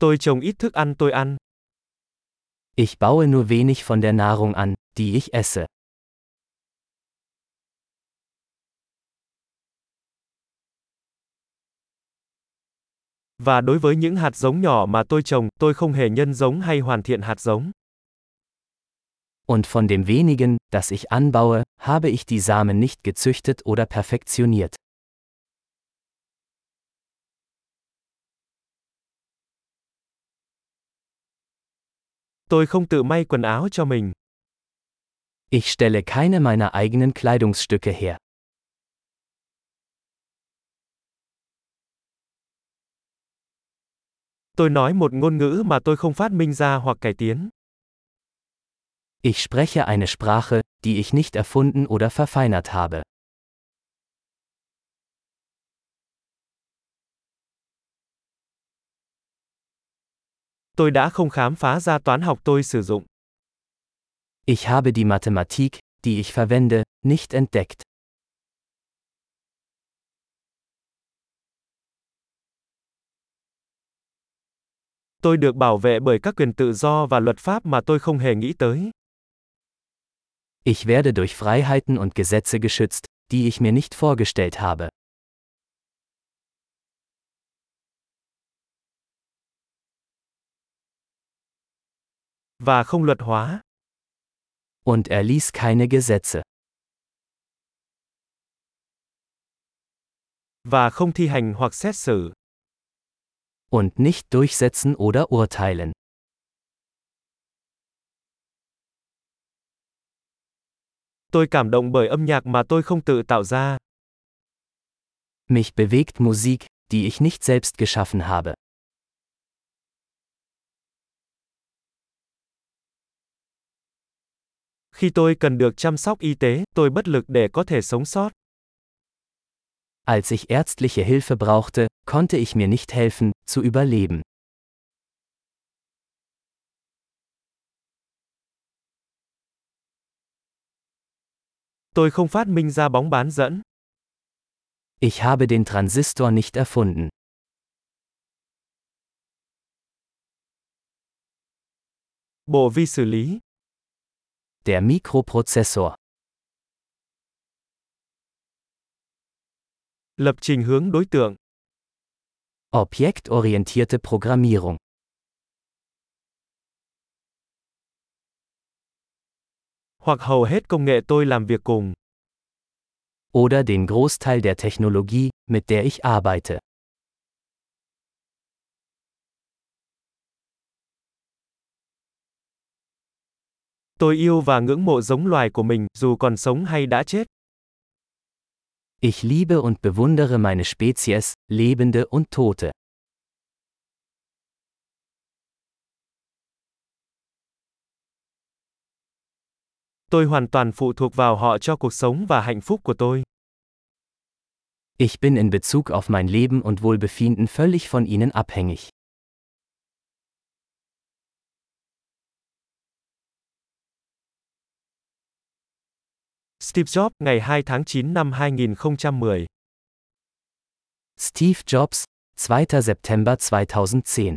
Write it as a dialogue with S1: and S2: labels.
S1: Tôi trồng ít thức ăn tôi ăn.
S2: Ich baue nur wenig von der Nahrung an, die ich esse.
S1: Và đối với những hạt giống nhỏ mà tôi trồng, tôi không hề nhân giống hay hoàn thiện hạt giống.
S2: Und von dem wenigen, das ich anbaue, habe ich die Samen nicht gezüchtet oder perfektioniert.
S1: Tôi không tự may quần áo cho mình.
S2: Ich stelle keine meiner eigenen Kleidungsstücke her.
S1: Tôi nói một ngôn ngữ mà tôi không phát minh ra hoặc cải tiến.
S2: Ich spreche eine Sprache, die ich nicht erfunden oder verfeinert habe.
S1: Tôi đã không khám phá ra toán học tôi sử dụng.
S2: Ich habe die Mathematik, die ich verwende, nicht entdeckt.
S1: Tôi được bảo vệ bởi các quyền tự do và luật pháp mà tôi không hề nghĩ tới.
S2: Ich werde durch Freiheiten und Gesetze geschützt, die ich mir nicht vorgestellt habe.
S1: Và không luật hóa.
S2: Und er ließ keine Gesetze.
S1: Và không thi hành hoặc xét xử.
S2: Und nicht durchsetzen oder urteilen.
S1: Tôi cảm động bởi âm nhạc mà tôi không tự tạo ra.
S2: Mich bewegt Musik, die ich nicht selbst geschaffen habe.
S1: Khi tôi cần được chăm sóc y tế, tôi bất lực để có thể sống sót.
S2: Als ich ärztliche Hilfe brauchte, konnte ich mir nicht helfen, zu überleben.
S1: Tôi không phát minh ra bóng bán dẫn.
S2: Ich habe den Transistor nicht erfunden.
S1: Bộ vi xử lý.
S2: Der Mikroprozessor.
S1: Lập trình hướng đối tượng.
S2: Objektorientierte Programmierung.
S1: Hoặc hầu hết công nghệ tôi làm việc cùng.
S2: Oder den Großteil der Technologie, mit der ich arbeite.
S1: Tôi yêu và ngưỡng mộ giống loài của mình, dù còn sống hay đã chết.
S2: Ich liebe und bewundere meine Spezies, Lebende und Tote.
S1: Tôi hoàn toàn phụ thuộc vào họ cho cuộc sống và hạnh phúc của tôi.
S2: Ich bin in Bezug auf mein Leben und Wohlbefinden völlig von ihnen abhängig.
S1: Steve Jobs, ngày 2 tháng 9 năm 2010.
S2: Steve Jobs, 2. September 2010